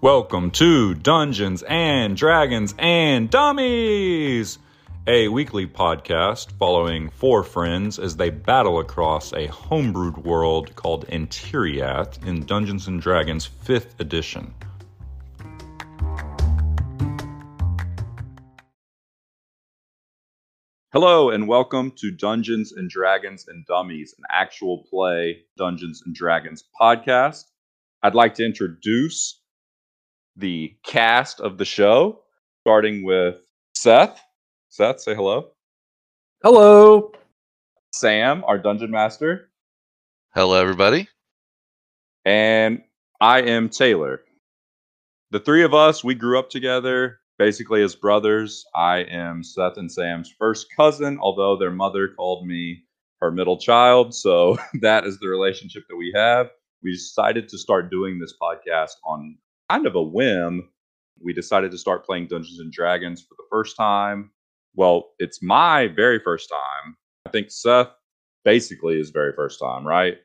Welcome to Dungeons and Dragons and Dummies, a weekly podcast following four friends as they battle across a homebrewed world called Antiriath in Dungeons and Dragons 5th edition. Hello and welcome to Dungeons and Dragons and Dummies, an actual play Dungeons and Dragons podcast. I'd like to introduce the cast of the show, starting with Seth. Seth, say hello. Hello. Sam, our dungeon master. Hello, everybody. And I am Taylor. The three of us, we grew up together basically as brothers. I am Seth and Sam's first cousin, although their mother called me her middle child. So that is the relationship that we have. We decided to start doing this podcast on kind of a whim. We decided to start playing Dungeons and Dragons for the first time. Well, it's my very first time. I think Seth basically his very first time, right?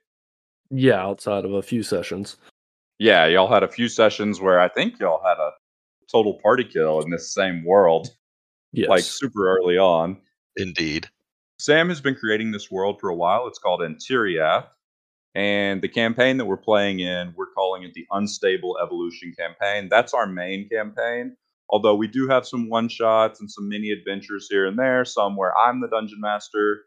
Yeah, outside of a few sessions. Yeah, y'all had a few sessions where I think y'all had a total party kill in this same world, Yes. like super early on. Indeed. Sam has been creating this world for a while. It's called Antiriath. And the campaign that we're playing in, we're calling it the Unstable Evolution campaign. That's our main campaign. Although we do have some one shots and some mini adventures here and there, some where I'm the dungeon master.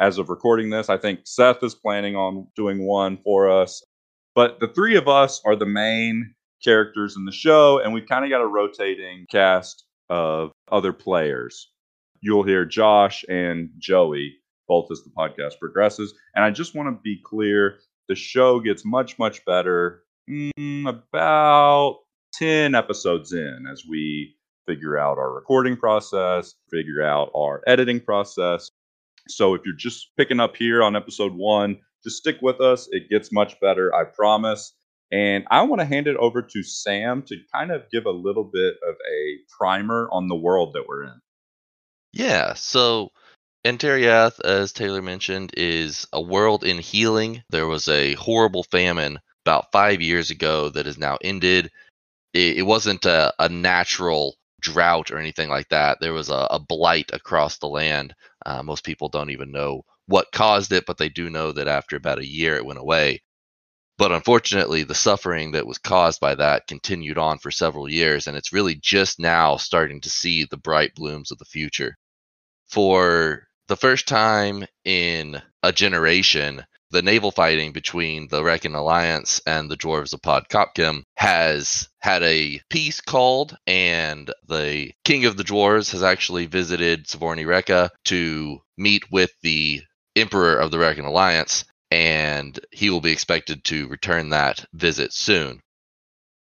As of recording this, I think Seth is planning on doing one for us. But the three of us are the main characters in the show, and we've kind of got a rotating cast of other players. You'll hear Josh and Joey both as the podcast progresses. And I just want to be clear the show gets much, much better mm, about 10 episodes in as we figure out our recording process, figure out our editing process. So if you're just picking up here on episode one, just stick with us. It gets much better, I promise. And I want to hand it over to Sam to kind of give a little bit of a primer on the world that we're in. Yeah, so Antiriath, as Taylor mentioned, is a world in healing. There was a horrible famine about five years ago that has now ended. It, it wasn't a, a, natural drought or anything like that. There was a, a blight across the land. Uh, most people don't even know what caused it, but they do know that after about a year it went away. But unfortunately, the suffering that was caused by that continued on for several years, and it's really just now starting to see the bright blooms of the future. For the first time in a generation, the naval fighting between the Reckon Alliance and the Dwarves of Pod Kopkim has had a peace called, and the King of the Dwarves has actually visited Savorni Rekka to meet with the Emperor of the Reckon Alliance, and he will be expected to return that visit soon.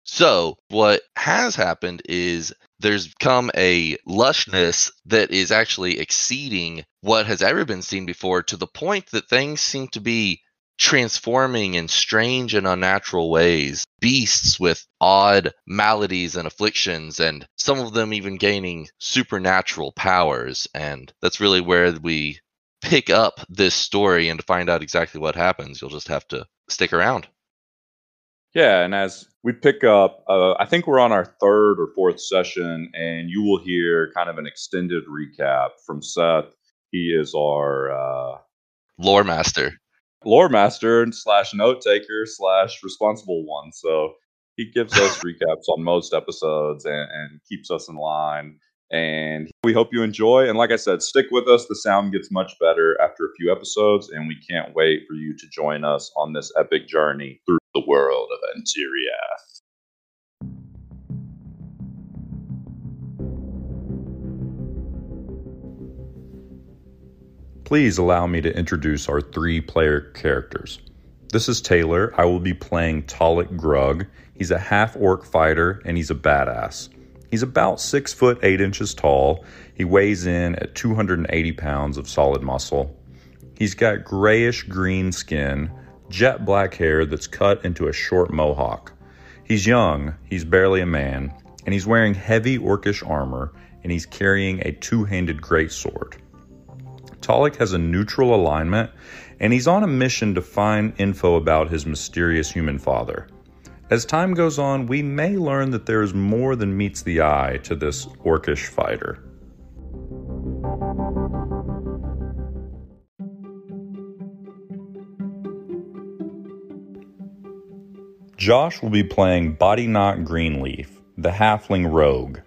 So, what has happened is there's come a lushness that is actually exceeding what has ever been seen before to the point that things seem to be transforming in strange and unnatural ways. Beasts with odd maladies and afflictions, and some of them even gaining supernatural powers. And that's really where we pick up this story and to find out exactly what happens, you'll just have to stick around. Yeah, and as we pick up, uh, I think we're on our third or fourth session, and you will hear kind of an extended recap from Seth. He is our uh, lore master, lore master slash note taker slash responsible one. So he gives us recaps on most episodes and, and keeps us in line. And we hope you enjoy. And like I said, stick with us. The sound gets much better after a few episodes, and we can't wait for you to join us on this epic journey through world of Antiriath. Please allow me to introduce our three player characters. This is Taylor. I will be playing Talik Grug. He's a half orc fighter and he's a badass. He's about six foot eight inches tall. He weighs in at 280 pounds of solid muscle. He's got grayish green skin, jet black hair that's cut into a short mohawk. He's young, he's barely a man, and he's wearing heavy orcish armor and he's carrying a two handed greatsword. Talik has a neutral alignment and he's on a mission to find info about his mysterious human father. As time goes on, we may learn that there is more than meets the eye to this orcish fighter. Josh will be playing Body Knock Greenleaf, the halfling rogue.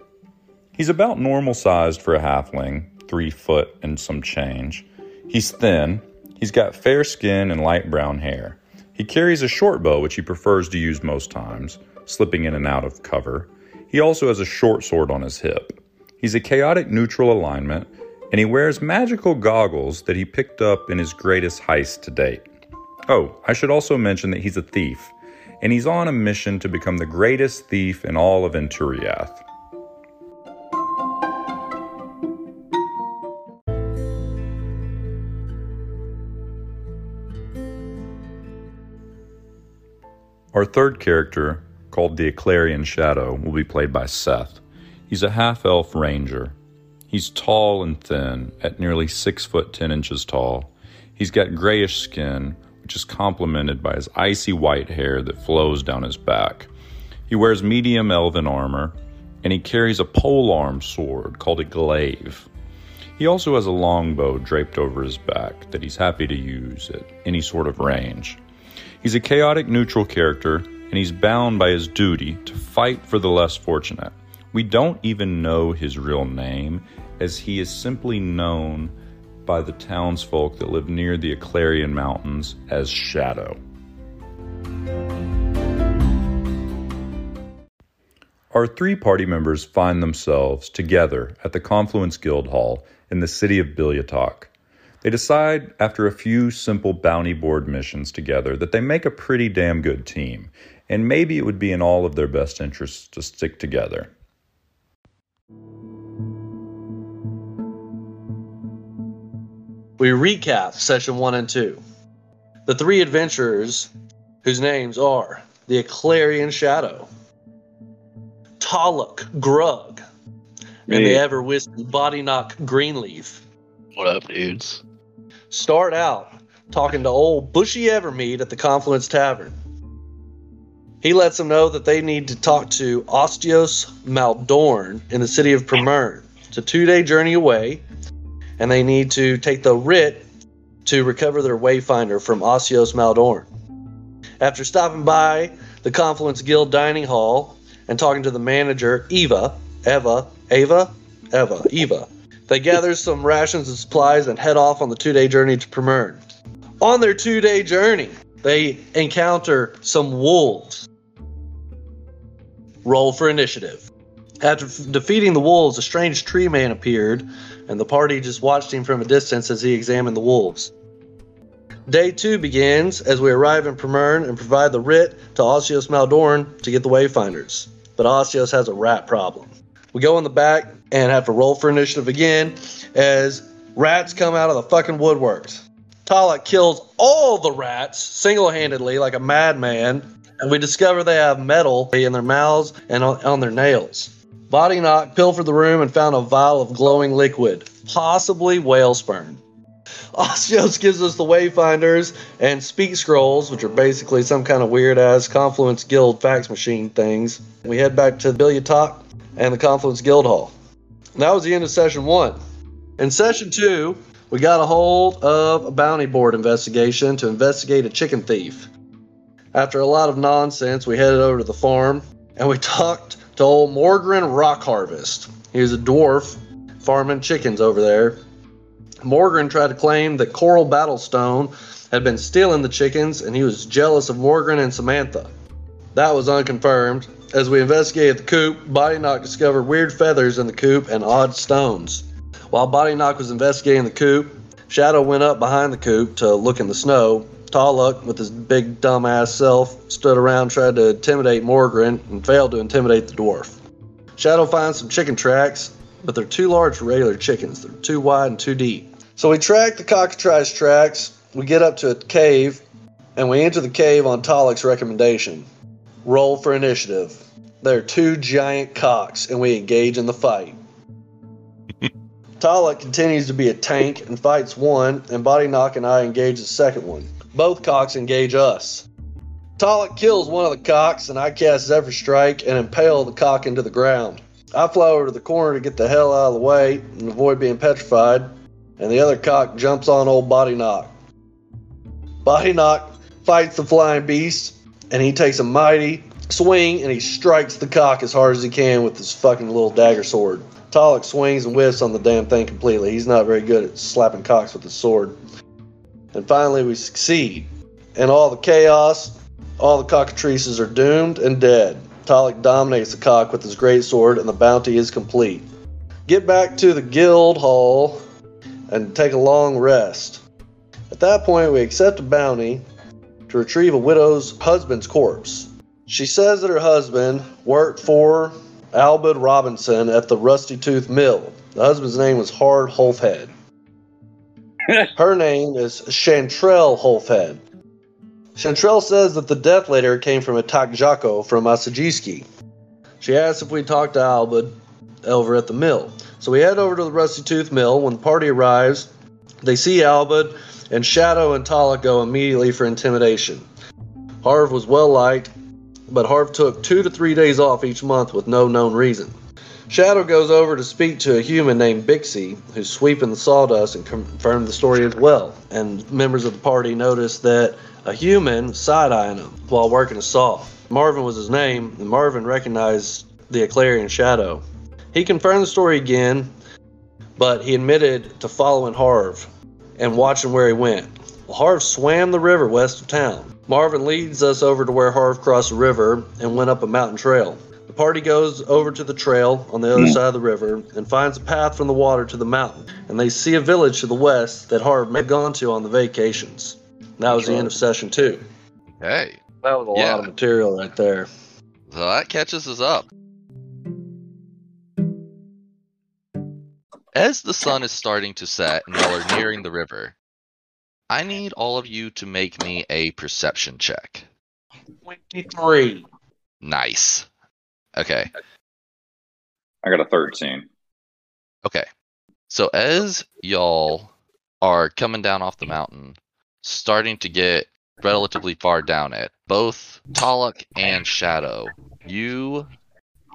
He's about normal sized for a halfling, three foot and some change. He's thin, he's got fair skin and light brown hair. He carries a short bow, which he prefers to use most times, slipping in and out of cover. He also has a short sword on his hip. He's a chaotic neutral alignment, and he wears magical goggles that he picked up in his greatest heist to date. Oh, I should also mention that he's a thief, and he's on a mission to become the greatest thief in all of Antiriath. Our third character, called the Eclarian Shadow, will be played by Seth. He's a half elf ranger. He's tall and thin, at nearly six foot ten inches tall. He's got grayish skin, is complemented by his icy white hair that flows down his back. He wears medium elven armor, and he carries a polearm sword called a glaive. He also has a longbow draped over his back that he's happy to use at any sort of range. He's a chaotic neutral character, and he's bound by his duty to fight for the less fortunate. We don't even know his real name, as he is simply known by the townsfolk that live near the Eclarian Mountains as Shadow. Our three party members find themselves together at the Confluence Guild Hall in the city of Bilyatok. They decide, after a few simple bounty board missions together, that they make a pretty damn good team, and maybe it would be in all of their best interests to stick together. We recap session one and two. The three adventurers, whose names are the Eclarian Shadow, Talik Grug, and the ever wispy Body Knock Greenleaf, What up, dudes? start out talking to old Bushy Evermead at the Confluence Tavern. He lets them know that they need to talk to Ostios Maldorn in the city of Premern. It's a two day journey away, and they need to take the writ to recover their Wayfinder from Ostios Maldorn. After stopping by the Confluence Guild dining hall and talking to the manager, Eva, Eva, Ava, Eva, Eva, they gather some rations and supplies and head off on the two day journey to Premern. On their two day journey, they encounter some wolves. Roll for initiative. After defeating the wolves, a strange tree man appeared, and the party just watched him from a distance as he examined the wolves. Day two begins as we arrive in Premern and provide the writ to Ostios Maldorn to get the Wayfinders. But Ostios has a rat problem. We go in the back and have to roll for initiative again as rats come out of the fucking woodworks. Talik kills all the rats single handedly like a madman, and we discover they have metal in their mouths and on their nails. Body Knock pilfered the room and found a vial of glowing liquid, possibly whale sperm. Ostios gives us the Wayfinders and Speak Scrolls, which are basically some kind of weird ass Confluence Guild fax machine things. We head back to the Bilyatok and the Confluence Guild Hall. That was the end of session one. In session two, we got a hold of a bounty board investigation to investigate a chicken thief. After a lot of nonsense, we headed over to the farm and we talked to old Morgren Rock Harvest. He was a dwarf farming chickens over there. Morgan tried to claim that Coral Battlestone had been stealing the chickens and he was jealous of Morgan and Samantha. That was unconfirmed. As we investigated the coop, Body Knock discovered weird feathers in the coop and odd stones. While Body Knock was investigating the coop, Shadow went up behind the coop to look in the snow. Talik, with his big dumbass self, stood around tried to intimidate Morgan and failed to intimidate the dwarf. Shadow finds some chicken tracks, but they're too large for regular chickens. They're too wide and too deep. So we track the cockatrice tracks. We get up to a cave, and we enter the cave on Talik's recommendation. Roll for initiative. There are two giant cocks, and we engage in the fight. Talik continues to be a tank and fights one, and Body Knock and I engage the second one. Both cocks engage us. Talik kills one of the cocks, and I cast Zephyr Strike and impale the cock into the ground. I fly over to the corner to get the hell out of the way and avoid being petrified, and the other cock jumps on old Body Knock. Body Knock fights the flying beast, and he takes a mighty swing and he strikes the cock as hard as he can with his fucking little dagger sword. Talik swings and whiffs on the damn thing completely. He's not very good at slapping cocks with his sword. And finally, we succeed. And all the chaos, all the cockatrices are doomed and dead. Talik dominates the cock with his great sword, and the bounty is complete. Get back to the guild hall and take a long rest. At that point, we accept a bounty to retrieve a widow's husband's corpse. She says that her husband worked for Albert Robinson at the Rusty Tooth Mill. The husband's name was Harv Holfhead. Her name is Chantrell Holfhead. Chantrell says that the death letter came from a Takjako from Masajiski. She asks if we talk to Albert over at the mill. So we head over to the Rusty Tooth Mill. When the party arrives, they see Albert, and Shadow and Tala go immediately for intimidation. Harv was well liked, but Harv took two to three days off each month with no known reason. Shadow goes over to speak to a human named Bixie, who's sweeping the sawdust and confirmed the story as well. And members of the party notice that a human side eyeing him while working a saw. Marvin was his name, and Marvin recognized the Eclarian Shadow. He confirmed the story again, but he admitted to following Harv and watching where he went. Well, Harv swam the river west of town. Marvin leads us over to where Harv crossed the river and went up a mountain trail. The party goes over to the trail on the other hmm. side of the river and finds a path from the water to the mountain. And they see a village to the west that Harv may have gone to on the vacations. That was the end of session two. Hey, That was a Yeah. lot of material right there. so that catches us up. As the sun is starting to set and y'all are nearing the river, I need all of you to make me a perception check. 23. Nice. Okay. I got a 13. Okay. So as y'all are coming down off the mountain, starting to get relatively far down it, both Talik and Shadow, you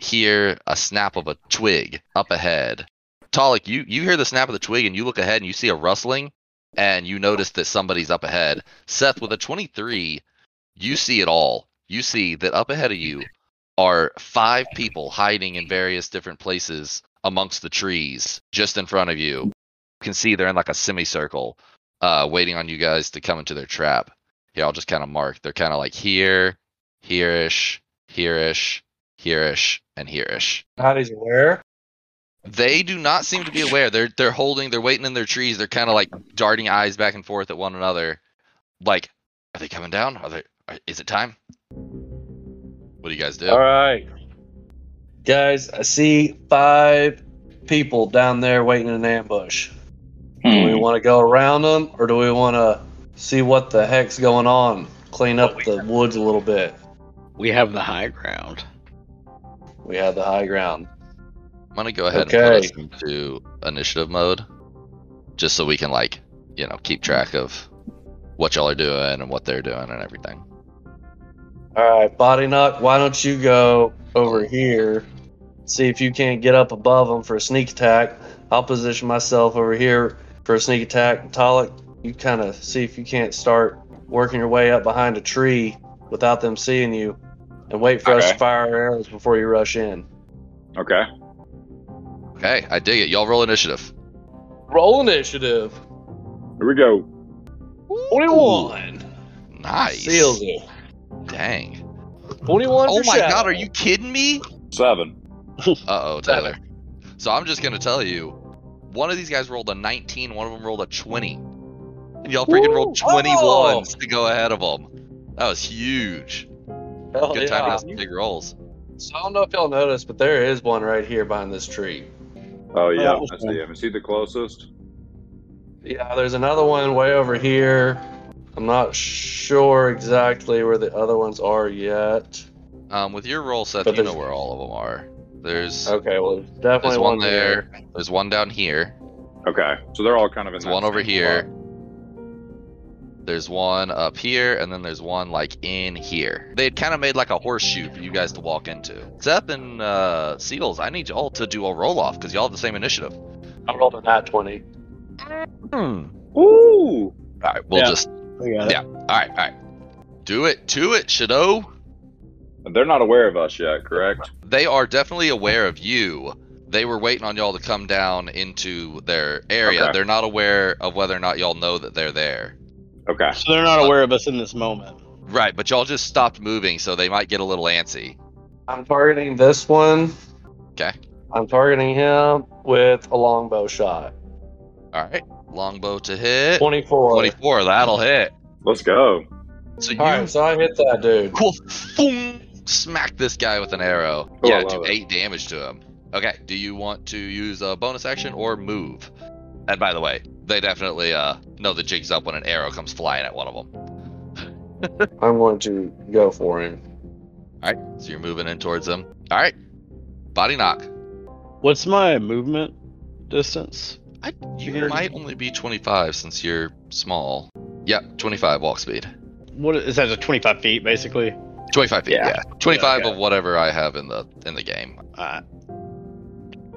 hear a snap of a twig up ahead. Talik, you, you hear the snap of the twig and you look ahead and you see a rustling and you notice that somebody's up ahead. Seth, with a 23, you see it all. You see that up ahead of you are five people hiding in various different places amongst the trees just in front of you. You can see they're in like a semicircle, uh, waiting on you guys to come into their trap. Here, I'll just kind of mark. They're kind of like here, here-ish, here-ish, here-ish, and here-ish. Heidi's aware. They do not seem to be aware. They're they're holding. They're waiting in their trees. They're kind of like darting eyes back and forth at one another. Like, are they coming down? Are they? Are, is it time? What do you guys do? All right. Guys, I see five people down there waiting in an ambush. Do we Hmm. want to go around them or do we want to see what the heck's going on? Clean up the woods a little bit. We have the high ground. We have the high ground. I'm gonna go ahead Okay. and put us into initiative mode, just so we can like, you know, keep track of what y'all are doing and what they're doing and everything. All right, Body Knock, why don't you go over here? See if you can't get up above them for a sneak attack. I'll position myself over here for a sneak attack. Talik, you kind of see if you can't start working your way up behind a tree without them seeing you, and wait for us to fire our arrows before you rush in. Okay. Okay, I dig it. Y'all roll initiative. Roll initiative. Here we go. 21. Nice. Seals it. Dang. 21 Oh my Shadow. god, are you kidding me? Seven. Uh oh, Taylor. So I'm just gonna tell you, one of these guys rolled a 19, one of them rolled a 20. And y'all freaking Woo! rolled 21s Oh! to go ahead of them. That was huge. Hell Good time to have some big rolls. So I don't know if y'all noticed, but there is one right here behind this tree. Oh yeah, Oh, I see him. Is he the closest? Yeah, there's another one way over here. I'm not sure exactly where the other ones are yet. Um, with your roll, Seth, But you know where all of them are. There's Okay, well, there's definitely there's one, one there. There's one down here. Okay, so they're all kind of in There's that one over here. spot. There's one up here, and then there's one like in here. They had kind of made like a horseshoe for you guys to walk into. Zep and uh, Seals, I need y'all to do a roll off because y'all have the same initiative. I rolled a nat 20. Hmm. Ooh. All right, we'll Yeah. just. I got it. Yeah. All right, all right. Do it, to it, Shadow. They're not aware of us yet, correct? They are definitely aware of you. They were waiting on y'all to come down into their area. Okay. They're not aware of whether or not y'all know that they're there. Okay. So they're not aware of us in this moment. Right, but y'all just stopped moving, so they might get a little antsy. I'm targeting this one. Okay. I'm targeting him with a longbow shot. All right. Longbow to hit. 24. 24, that'll hit. Let's go. So you All right, so I hit that dude. cool, boom, smack this guy with an arrow. I yeah, love do it. eight damage to him. Okay, do you want to use a bonus action or move? And by the way, they definitely uh know the jig's up when an arrow comes flying at one of them. I'm going to go for him. All right, so you're moving in towards them. All right, body knock. What's my movement distance? I, you might only be 25 since you're small. Yep, 25 walk speed. What is that? A 25 feet, basically. 25 feet, yeah. Yeah. 25 okay. of whatever I have in the in the game. Alright.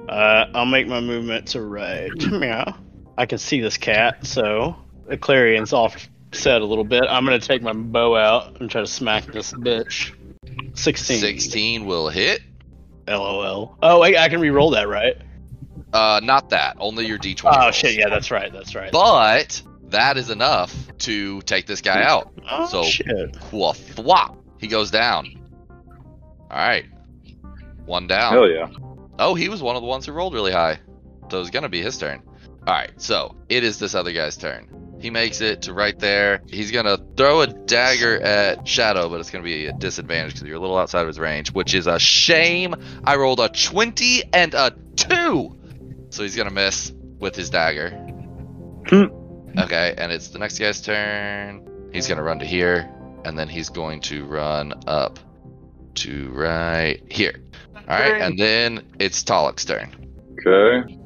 Uh, I'll make my movement to right. Meow. I can see this cat, so the clarion's offset a little bit. I'm gonna take my bow out and try to smack this bitch. 16. 16 will hit. LOL. Oh wait, I can re-roll that, right? Uh, not that. Only your D20. Oh rolls. shit, yeah, that's right, that's right. But that is enough to take this guy out. oh so- shit. Woof, He goes down. All right, one down. Hell yeah. Oh, he was one of the ones who rolled really high. So it's gonna be his turn. Alright, so it is this other guy's turn. He makes it to right there. He's gonna throw a dagger at Shadow, but it's gonna be a disadvantage because you're a little outside of his range, which is a shame. I rolled a 20 and a 2! So he's gonna miss with his dagger. Hmm. okay, and it's the next guy's turn. He's gonna run to here, and then he's going to run up to right here. Alright, and then it's Talik's turn. Okay.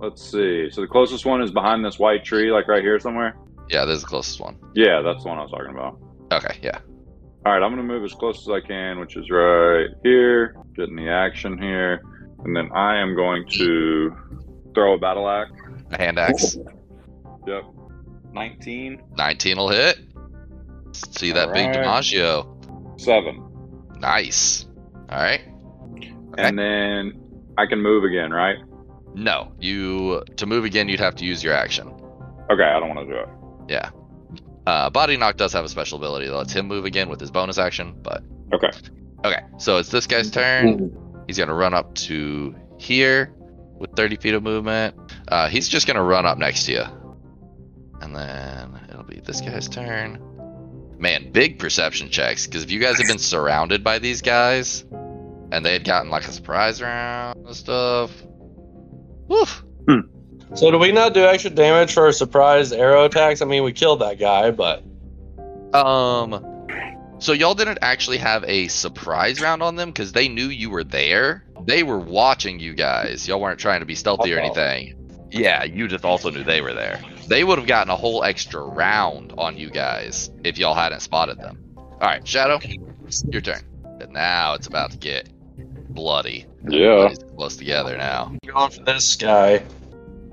Let's see. So the closest one is behind this white tree, like right here somewhere. Yeah, this is the closest one. Yeah, that's the one I was talking about. Okay, yeah. All right, I'm gonna move as close as I can, which is right here. Getting the action here, and then I am going to throw a battle axe. A hand axe. Yep. 19, 19 will hit. See that big Alright. DiMaggio. seven, Nice. Alright. and then I can move again, right? No, you to move again you'd have to use your action. Okay, I don't want to do it. Yeah. Uh, Body Knock does have a special ability that lets him move again with his bonus action, but Okay. okay. So it's this guy's turn. He's gonna run up to here with 30 feet of movement. Uh, he's just gonna run up next to you, and then it'll be this guy's turn. Man, big perception checks because if you guys have been surrounded by these guys, and they had gotten like a surprise round and stuff, woof. So do we not do extra damage for surprise arrow attacks? I mean, we killed that guy, but Um, so y'all didn't actually have a surprise round on them because they knew you were there. They were watching you guys. Y'all weren't trying to be stealthy or anything. Yeah, you just also knew they were there. They would have gotten a whole extra round on you guys if y'all hadn't spotted them. All right, Shadow, your turn. And now it's about to get bloody. Yeah. Everybody's close together now. Going for this guy.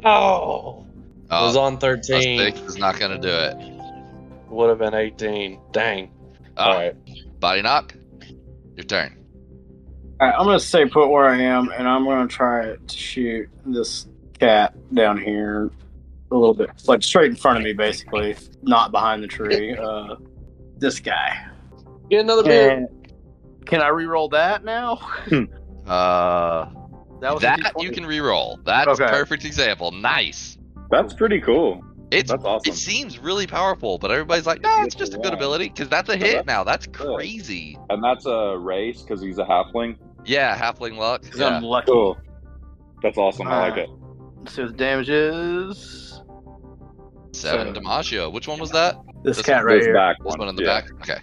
Oh, oh. it was Oh, on plus 13. six is not gonna do it. Would have been 18. Dang. All right. body knock. Your turn. All right, I'm gonna stay put where I am, and I'm gonna try to shoot this cat down here a little bit, like straight in front of me, basically, not behind the tree. Uh, this guy. Get another beer. Can, can I re-roll that now? Uh, That was that you can re-roll. That's Okay. a perfect example. Nice. That's pretty cool. It's That's awesome. it seems really powerful, but everybody's like, no, it's just a good ability because that's a hit that's now. That's good. crazy. And that's a race because he's a halfling. Yeah, halfling luck. Yeah. I'm lucky. Cool. That's awesome. I like it. Let's see what the damage is. Seven so- DiMaggio. Which one was that? This, This cat one- right This here. back This one in the yeah. back. Okay.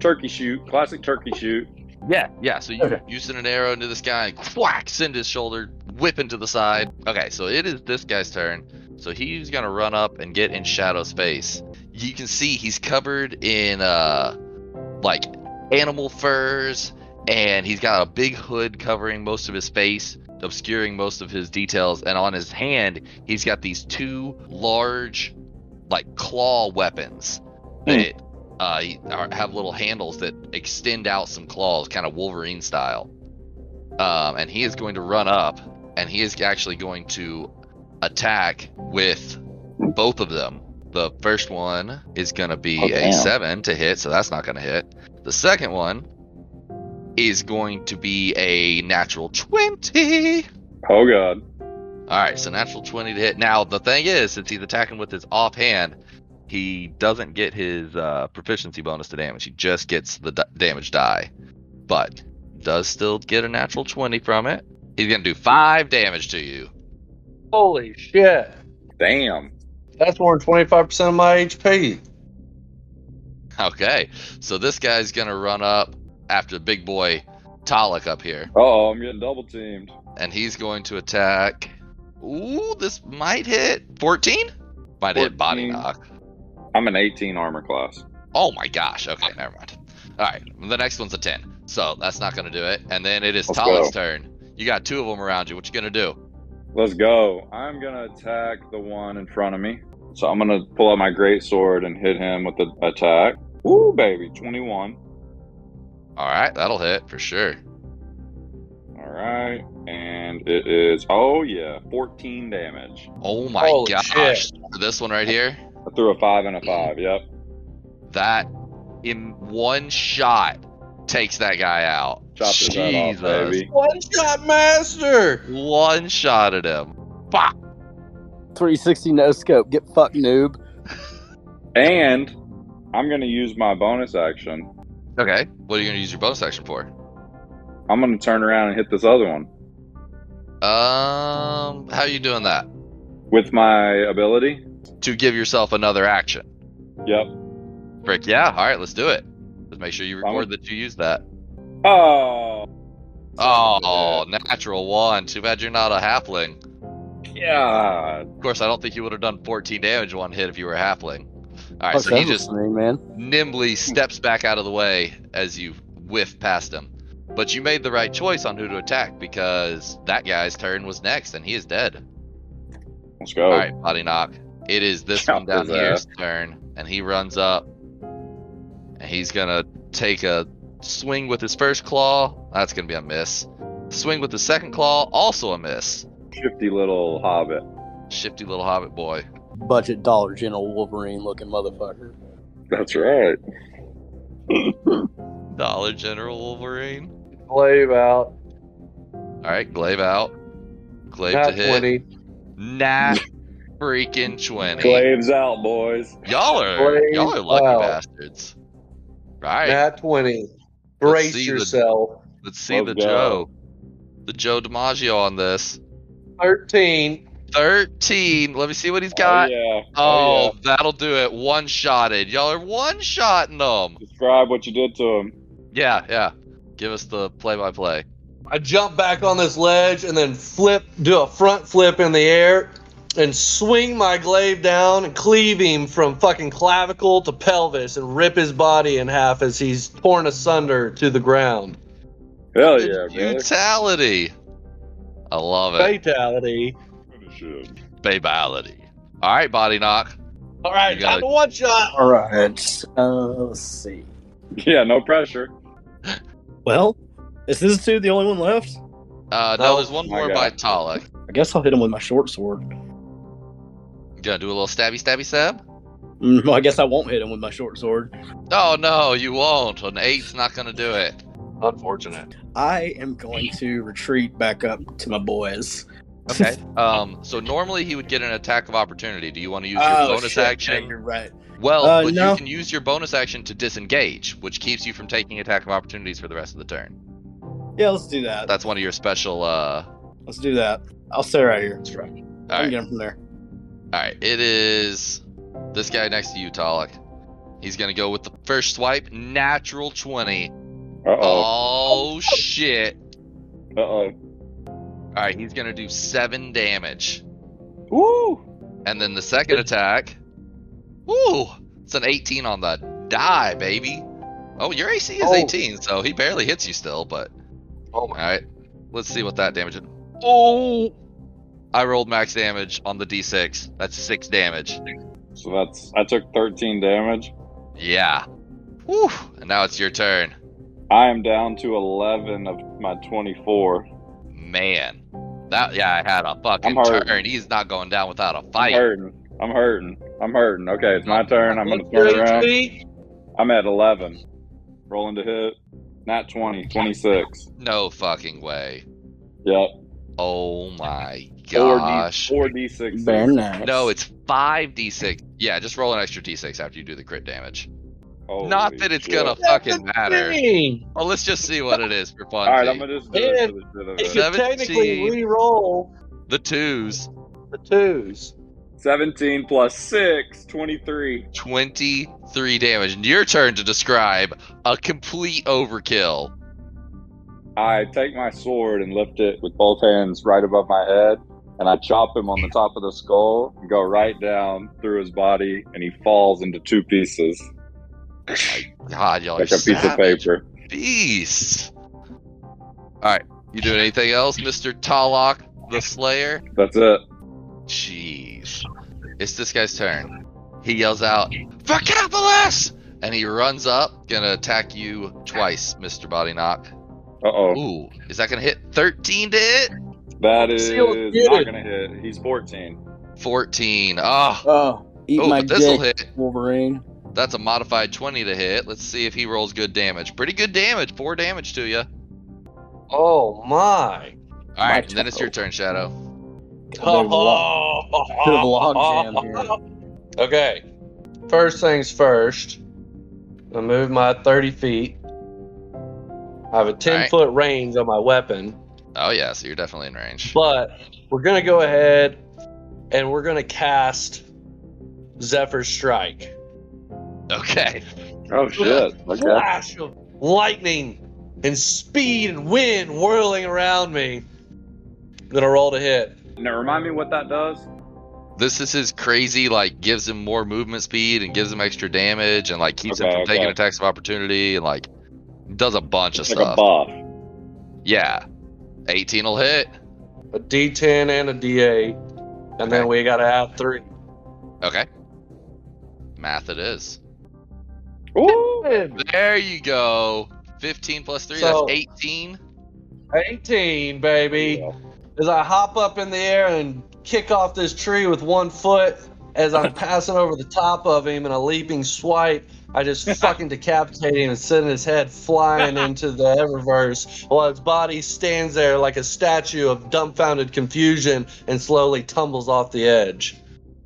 Turkey shoot. Classic turkey shoot. Yeah, yeah. So you Okay. you send an arrow into this guy, and quack, send his shoulder, whip into the side. Okay, so it is this guy's turn. So he's gonna run up and get in Shadow's face. you can see he's covered in uh like animal furs and he's got a big hood covering most of his face obscuring most of his details and on his hand he's got these two large like claw weapons that uh, have little handles that extend out some claws kind of wolverine style um, and he is going to run up and he is actually going to attack with both of them the first one is going to be Oh, a damn. 7 to hit so that's not going to hit the second one is going to be a natural 20 Oh god. all right, so natural 20 to hit. Now, the thing is, since he's attacking with his offhand, he doesn't get his uh, proficiency bonus to damage. He just gets the d- damage die, but does still get a natural 20 from it. He's going to do 5 damage to you. Holy shit. Damn. That's more than 25% of my HP. Okay, so this guy's going to run up after the big boy Talik up here, Oh, I'm getting double teamed. and he's going to attack. Ooh, this might hit 14? Might hit body knock. I'm an 18 armor class. Oh my gosh. Okay, never mind. All right, the next one's a 10. So that's not going to do it. And then it is Let's Talik's turn. You got two of them around you. What you going to do? Let's go. I'm gonna attack the one in front of me. So I'm gonna pull out my great sword and hit him with the attack. Ooh, baby, 21. All right, that'll hit for sure. All right, and it is oh yeah, 14 damage. Oh my Holy gosh. For this one right here, I threw a five and a five. Yep. that in one shot takes that guy out. Chop his head off, baby. One shot master. One shot at him. Pop. 360 no scope. Get fucked, noob. And I'm gonna use my bonus action. Okay, what are you going to use your bonus action for? I'm gonna turn around and hit this other one Um, how are you doing that? with my ability. To give yourself another action. Yep. Frick, yeah. All right, let's do it. Just make sure you I'm- record that you use that. Oh. oh. Oh, natural one. Too bad you're not a halfling. Yeah. Of course, I don't think you would have done 14 damage one hit if you were a halfling. All right, Fuck, so he just me, man. nimbly steps back out of the way as you whiff past him. But you made the right choice on who to attack because that guy's turn was next and he is dead. Let's go. All right, body knock. It is this one down uh, here's turn, and he runs up, and he's gonna take a swing with his first claw. That's gonna be a miss. Swing with the second claw, also a miss. Shifty little hobbit. Shifty little hobbit boy. Budget Dollar General Wolverine looking motherfucker. That's right. Dollar General Wolverine. Glaive out. All right, glaive out. Glaive Not to hit. 20. Nat freaking twenty. Glaives out, boys. Y'all are Glaive y'all are lucky out. bastards. Right. Nat 20. Brace see the- yourself. Let's see Let's the go. Joe. The Joe DiMaggio on this. 13. 13. Let me see what he's oh, got. Oh, yeah. Oh, yeah. that'll do it. One shotted. Y'all are one shotting them. Describe what you did to him. Yeah, yeah. Give us the play by play. I jump back on this ledge and then flip, do a front flip in the air and swing my glaive down and cleave him from fucking clavicle to pelvis and rip his body in half as he's torn asunder to the ground. Hell yeah, brother. Brutality. I love it. Fatality. Shit. Babality. All right, body knock. All right, You gotta- time to one shot. All right. Uh, let's see. Yeah, no pressure. Well, is this dude the only one left? Uh, no, Oh, there's one more God. by Talik. I guess I'll hit him with my short sword. You gonna do a little stabby stabby stab? Mm, well, I guess I won't hit him with my short sword. Oh no, you won't. An eight's not gonna do it. Unfortunate. I am going to retreat back up to my boys. Okay. um. So normally he would get an attack of opportunity. Do you want to use your Oh, bonus shit, action? yeah, you're right. Well, Uh, but no. you can use your bonus action to disengage, which keeps you from taking attack of opportunities for the rest of the turn. Yeah, let's do that. That's one of your special. uh Let's do that. I'll stay right here. That's right. I All can right, get him from there. All right. It is this guy next to you, Talik. He's gonna go with the first swipe, natural twenty. Uh oh. Shit! Uh oh. All right, he's gonna do seven damage, Woo! and then the second attack. Woo! It's an 18 on the die, baby. Oh, your AC is Oh. 18, so he barely hits you still, but Oh all my! right. Let's see what that damage is. Oh! I rolled max damage on the d6. That's 6 damage. So that's I took 13 damage. Yeah. Whew. And now it's your turn. I am down to 11 of my 24. Man. That yeah, I had a fucking turn. He's not going down without a I'm fight. hurting. I'm hurting. I'm hurting. Okay, it's my turn. I'm gonna turn around. I'm at 11. Rolling to hit. Nat 20. 26. No fucking way. Yep. Oh my Four D- gosh. Four d6. Very nice. No, it's 5d6. Yeah, just roll an extra d6 after you do the crit damage. Holy Not that it's shit. gonna fucking matter. Dang. Well, let's just see what it is for fun. All right, I'm gonna just do it for the shit of You it. could technically re-roll The twos. the twos. 17 plus 6, 23. 23 damage. And your turn to describe a complete overkill. I take my sword and lift it with both hands right above my head, and I chop him on the top of the skull and go right down through his body, and he falls into two pieces God, y'all like a piece of paper. beasts. Alright, you doing anything else, Mr. Talik the Slayer? That's it. Jeez. It's this guy's turn. He yells out, Vercapolis! And he runs up, gonna attack you twice, Mr. Body Knock. Uh oh. Ooh, is that gonna hit 13 to hit? That is not gonna hit. He's 14. 14. Ah, Oh, eat oh, my but this'll hit. Wolverine. That's a modified 20 to hit. Let's see if he rolls good damage. Pretty good damage. Four damage to you. Oh my! All right, and then it's your turn, Shadow. Oh. Bit of a log jam here. Okay. First things first. I move my 30 feet. I have a 10 Alright. foot range on my weapon, Oh yeah, so you're definitely in range. but we're gonna go ahead and we're gonna cast Zephyr Strike. Okay. Oh shit. Okay. Flash of lightning and speed and wind whirling around me. gonna roll to hit. Now remind me what that does. This is his crazy, like, gives him more movement speed and gives him extra damage and, like, keeps him Okay, from taking attacks of opportunity and, like, does a bunch of It's like a stuff. buff. yeah. 18 will hit. A D10 and a D8. And then we gotta add three. Okay. Math it is. Ooh. There you go. 15 plus 3, So- that's 18. 18, baby. Yeah. As I hop up in the air and kick off this tree with one foot as I'm passing over the top of him in a leaping swipe. I just fucking decapitate him and send his head flying into the Eververse while his body stands there like a statue of dumbfounded confusion and slowly tumbles off the edge.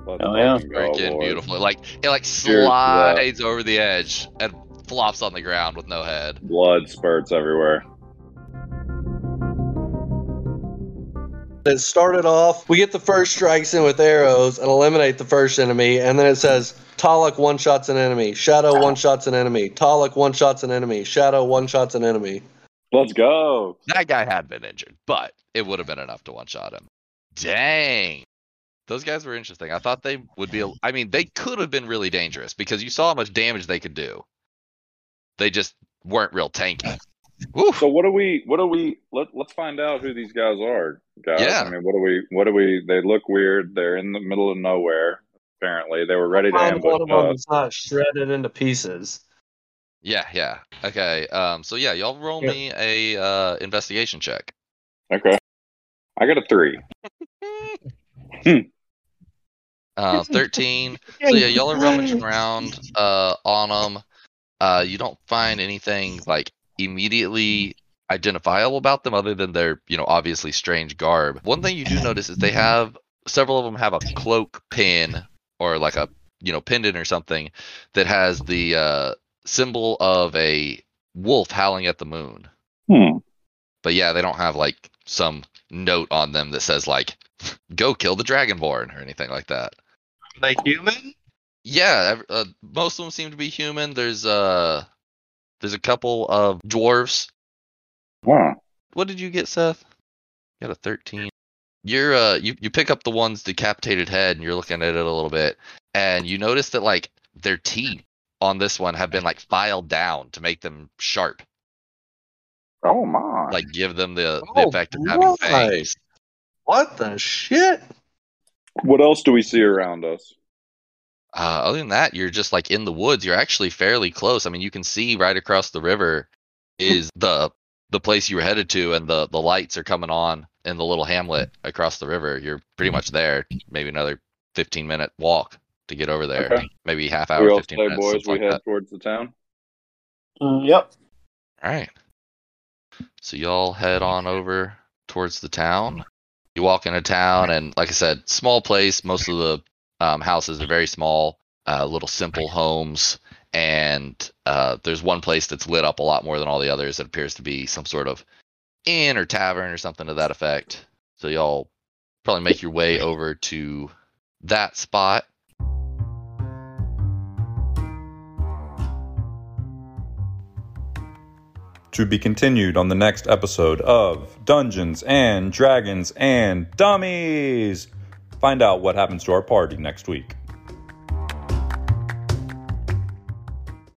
Let's Oh, yeah. fucking go, Freaking Lord. beautiful. Like, it, like, Cheers to slides over the edge and flops on the ground with no head. Blood spurts everywhere. It started off, we get the first strikes in with arrows and eliminate the first enemy, and then it says Talik one shots an enemy, Shadow one shots an enemy, Talik one shots an enemy, Shadow one shots an enemy. Let's go. That guy had been injured, but it would have been enough to one shot him. Dang. Those guys were interesting. I thought they would be. I mean, they could have been really dangerous because you saw how much damage they could do. They just weren't real tanky. Woo. So what do we? What do we? Let Let's find out who these guys are, guys. Yeah. I mean, what do we? What do we? They look weird. They're in the middle of nowhere. Apparently, they were ready to Find one ambush of them us. that's not shredded into pieces. Yeah, yeah. Okay. Um. So yeah, y'all roll Yeah. me a uh, investigation check. Okay. I got a three. Uh, thirteen. So yeah, y'all are rummaging around uh, on them. Uh, you don't find anything like immediately identifiable about them other than their, you know, obviously strange garb. One thing you do notice is they have several of them have a cloak pin or like a, you know, pendant or something that has the uh, symbol of a wolf howling at the moon. Hmm. But yeah, they don't have like some note on them that says like "Go kill the dragonborn" or anything like that. They human? Yeah, uh, most of them seem to be human. There's uh, there's a couple of dwarves. Huh. What did you get, Seth? You got a thirteen. You're uh, you you pick up the one's decapitated head and you're looking at it a little bit, and you notice that like their teeth on this one have been like filed down to make them sharp, Oh my! like give them the, the Oh, effect of having right. fangs. What the shit? what else do we see around us? Uh, other than that, you're just like in the woods. You're actually fairly close. I mean, you can see right across the river is the the place you were headed to, and the the lights are coming on in the little hamlet across the river. You're pretty much there. Maybe another 15 minute walk to get over there. Okay. Maybe half hour, all 15 say, minutes. boys, we like head that. towards the town. Mm, yep. All right. So y'all head on over towards the town. You walk into town, and like I said, small place. Most of the um, houses are very small, uh, little simple homes. And uh, there's one place that's lit up a lot more than all the others. That appears to be some sort of inn or tavern or something to that effect. So y'all probably make your way over to that spot. To be continued on the next episode of Dungeons and Dragons and Dummies. Find out what happens to our party next week.